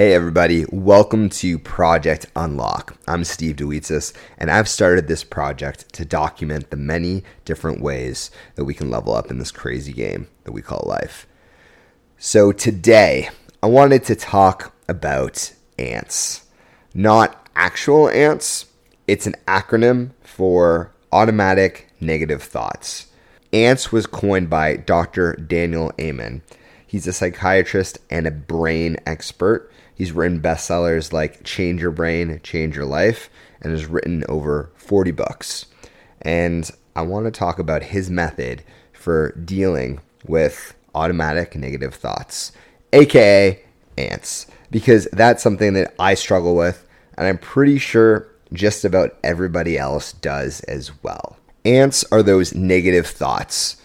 Hey, everybody, welcome to Project Unlock. I'm Steve Dewitzis, and I've started this project to document the many different ways that we can level up in this crazy game that we call life. So, today, I wanted to talk about ants. Not actual ants, it's an acronym for automatic negative thoughts. ANTS was coined by Dr. Daniel Amen. He's a psychiatrist and a brain expert He's written bestsellers like Change Your Brain, Change Your Life, and has written over 40 books. And I want to talk about his method for dealing with automatic negative thoughts, aka ants, because that's something that I struggle with, and I'm pretty sure just about everybody else does as well. Ants are those negative thoughts.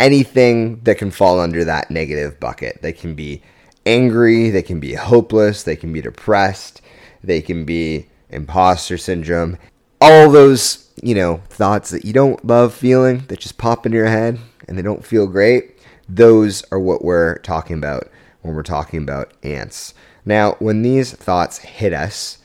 Anything that can fall under that negative bucket. They can be angry, they can be hopeless, they can be depressed, they can be imposter syndrome. All those, you know, thoughts that you don't love feeling that just pop into your head and they don't feel great, those are what we're talking about when we're talking about ants. Now, when these thoughts hit us,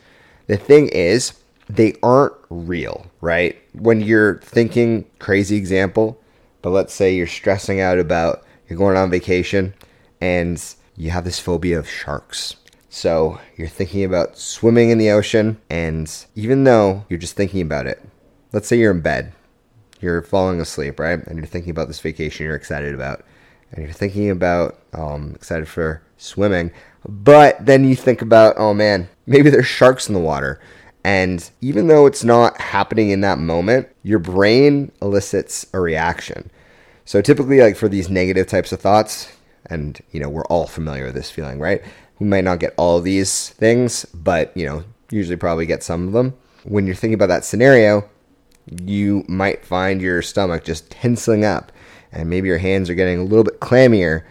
the thing is, they aren't real, right? When you're thinking, crazy example, but let's say you're stressing out about you're going on vacation and you have this phobia of sharks. So you're thinking about swimming in the ocean, and even though you're just thinking about it, let's say you're in bed, you're falling asleep, right? And you're thinking about this vacation you're excited about, and you're thinking about, um, excited for swimming, but then you think about, oh man, maybe there's sharks in the water. And even though it's not happening in that moment, your brain elicits a reaction. So typically, like for these negative types of thoughts, and you know we're all familiar with this feeling, right? We might not get all these things, but you know usually probably get some of them. When you're thinking about that scenario, you might find your stomach just tensing up, and maybe your hands are getting a little bit clammier.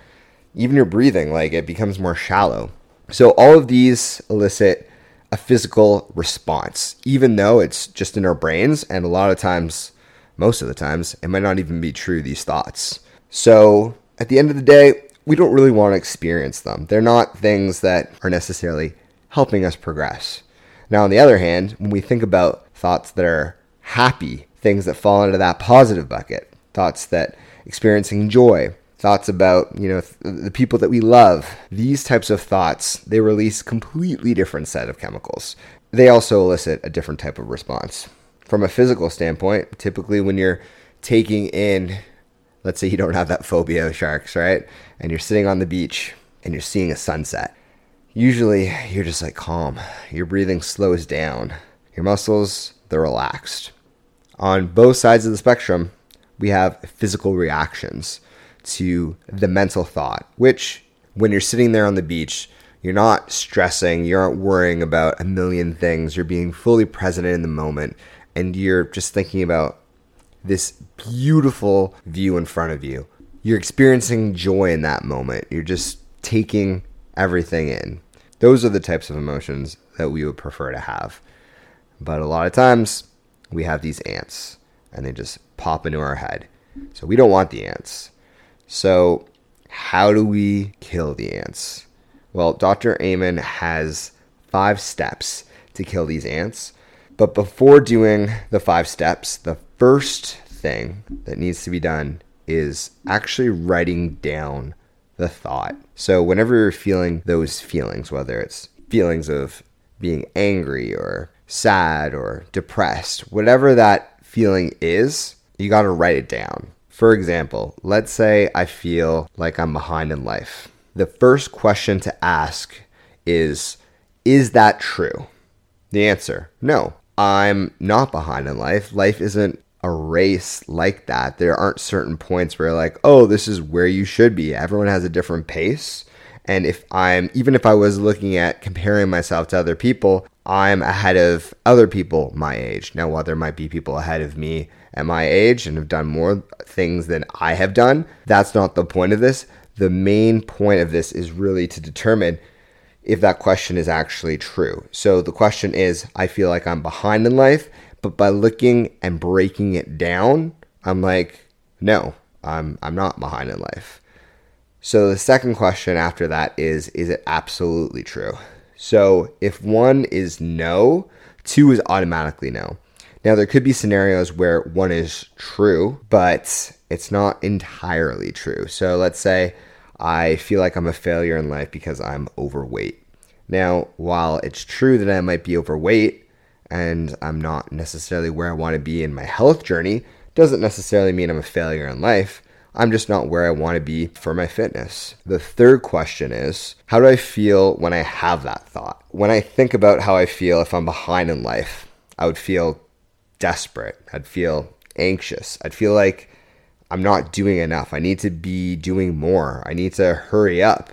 Even your breathing, like it becomes more shallow. So all of these elicit a physical response, even though it's just in our brains, and a lot of times, most of the times, it might not even be true. These thoughts. So at the end of the day, we don't really want to experience them. They're not things that are necessarily helping us progress. Now, on the other hand, when we think about thoughts that are happy, things that fall into that positive bucket, thoughts that experiencing joy, thoughts about, you know, the people that we love, these types of thoughts, they release completely different set of chemicals. They also elicit a different type of response. From a physical standpoint, typically when you're taking in let's say you don't have that phobia of sharks, right? And you're sitting on the beach and you're seeing a sunset. Usually you're just like calm. Your breathing slows down. Your muscles, they're relaxed. On both sides of the spectrum, we have physical reactions to the mental thought, which when you're sitting there on the beach, you're not stressing, you aren't worrying about a million things, you're being fully present in the moment, and you're just thinking about this beautiful view in front of you. You're experiencing joy in that moment. You're just taking everything in. Those are the types of emotions that we would prefer to have. But a lot of times we have these ants and they just pop into our head. So we don't want the ants. So, how do we kill the ants? Well, Dr. Amen has five steps to kill these ants. But before doing the five steps, the first thing that needs to be done is actually writing down the thought. So, whenever you're feeling those feelings, whether it's feelings of being angry or sad or depressed, whatever that feeling is, you got to write it down. For example, let's say I feel like I'm behind in life. The first question to ask is Is that true? The answer no, I'm not behind in life. Life isn't a race like that, there aren't certain points where like, oh, this is where you should be. Everyone has a different pace. And if I'm, even if I was looking at comparing myself to other people, I'm ahead of other people my age. Now, while there might be people ahead of me at my age and have done more things than I have done, that's not the point of this. The main point of this is really to determine if that question is actually true. So the question is I feel like I'm behind in life but by looking and breaking it down, I'm like, no, I'm I'm not behind in life. So the second question after that is is it absolutely true? So if one is no, two is automatically no. Now, there could be scenarios where one is true, but it's not entirely true. So let's say I feel like I'm a failure in life because I'm overweight. Now, while it's true that I might be overweight and I'm not necessarily where I want to be in my health journey, doesn't necessarily mean I'm a failure in life. I'm just not where I want to be for my fitness. The third question is how do I feel when I have that thought? When I think about how I feel if I'm behind in life, I would feel desperate. I'd feel anxious. I'd feel like I'm not doing enough. I need to be doing more. I need to hurry up.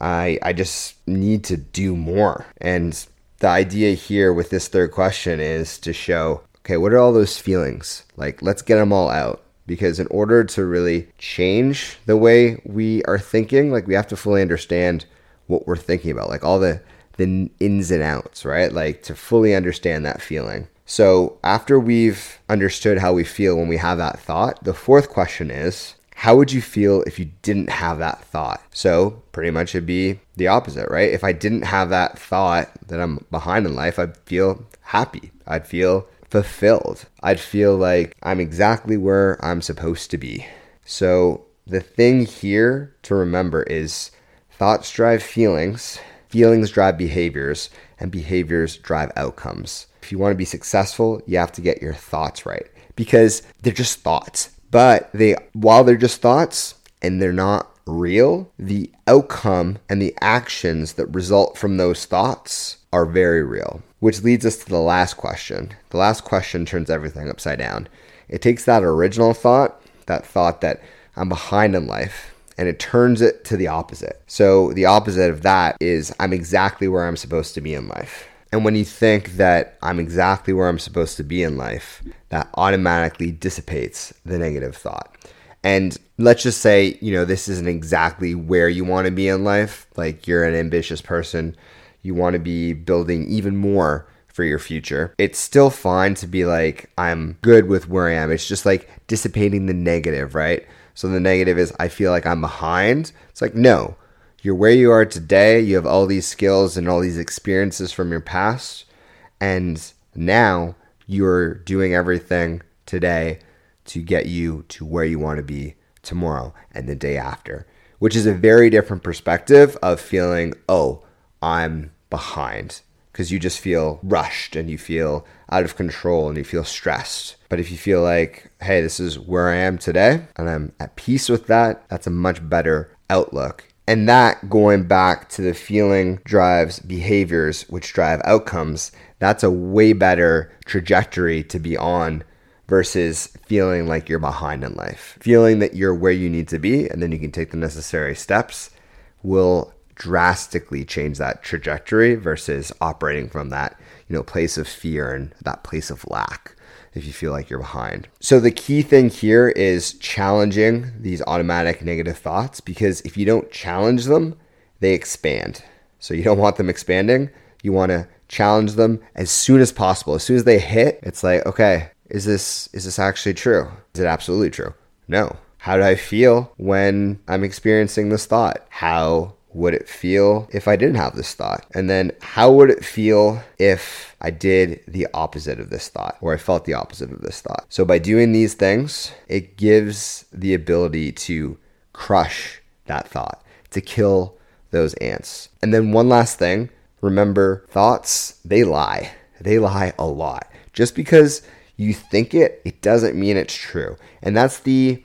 I, I just need to do more. And the idea here with this third question is to show okay, what are all those feelings? Like, let's get them all out because in order to really change the way we are thinking like we have to fully understand what we're thinking about like all the the ins and outs right like to fully understand that feeling so after we've understood how we feel when we have that thought the fourth question is how would you feel if you didn't have that thought so pretty much it'd be the opposite right if i didn't have that thought that i'm behind in life i'd feel happy i'd feel fulfilled. I'd feel like I'm exactly where I'm supposed to be. So, the thing here to remember is thoughts drive feelings, feelings drive behaviors, and behaviors drive outcomes. If you want to be successful, you have to get your thoughts right because they're just thoughts. But they while they're just thoughts and they're not real, the outcome and the actions that result from those thoughts are very real. Which leads us to the last question. The last question turns everything upside down. It takes that original thought, that thought that I'm behind in life, and it turns it to the opposite. So the opposite of that is I'm exactly where I'm supposed to be in life. And when you think that I'm exactly where I'm supposed to be in life, that automatically dissipates the negative thought. And let's just say, you know, this isn't exactly where you want to be in life. Like you're an ambitious person you want to be building even more for your future. It's still fine to be like, I'm good with where I am. It's just like dissipating the negative, right? So the negative is, I feel like I'm behind. It's like, no, you're where you are today. You have all these skills and all these experiences from your past. And now you're doing everything today to get you to where you want to be tomorrow and the day after, which is a very different perspective of feeling, oh, I'm behind because you just feel rushed and you feel out of control and you feel stressed. But if you feel like, hey, this is where I am today and I'm at peace with that, that's a much better outlook. And that going back to the feeling drives behaviors, which drive outcomes, that's a way better trajectory to be on versus feeling like you're behind in life. Feeling that you're where you need to be and then you can take the necessary steps will drastically change that trajectory versus operating from that, you know, place of fear and that place of lack if you feel like you're behind. So the key thing here is challenging these automatic negative thoughts because if you don't challenge them, they expand. So you don't want them expanding. You want to challenge them as soon as possible. As soon as they hit, it's like, okay, is this is this actually true? Is it absolutely true? No. How do I feel when I'm experiencing this thought? How would it feel if I didn't have this thought? And then how would it feel if I did the opposite of this thought or I felt the opposite of this thought? So by doing these things, it gives the ability to crush that thought, to kill those ants. And then one last thing, remember thoughts, they lie. They lie a lot. Just because you think it, it doesn't mean it's true. And that's the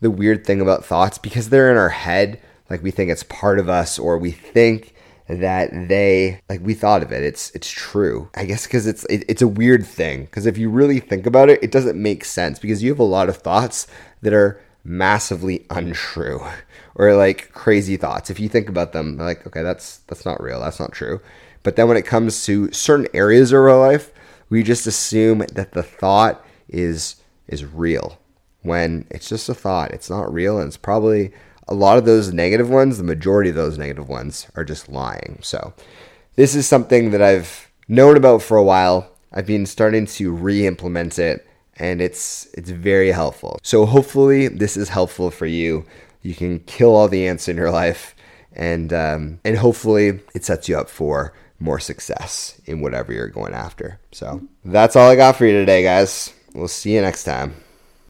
the weird thing about thoughts because they're in our head like we think it's part of us or we think that they like we thought of it. It's it's true. I guess because it's it, it's a weird thing. Because if you really think about it it doesn't make sense because you have a lot of thoughts that are massively untrue or like crazy thoughts. If you think about them like okay that's that's not real. That's not true. But then when it comes to certain areas of our life we just assume that the thought is is real when it's just a thought. It's not real and it's probably a lot of those negative ones, the majority of those negative ones, are just lying. So, this is something that I've known about for a while. I've been starting to re-implement it, and it's it's very helpful. So hopefully, this is helpful for you. You can kill all the ants in your life, and um, and hopefully, it sets you up for more success in whatever you're going after. So that's all I got for you today, guys. We'll see you next time.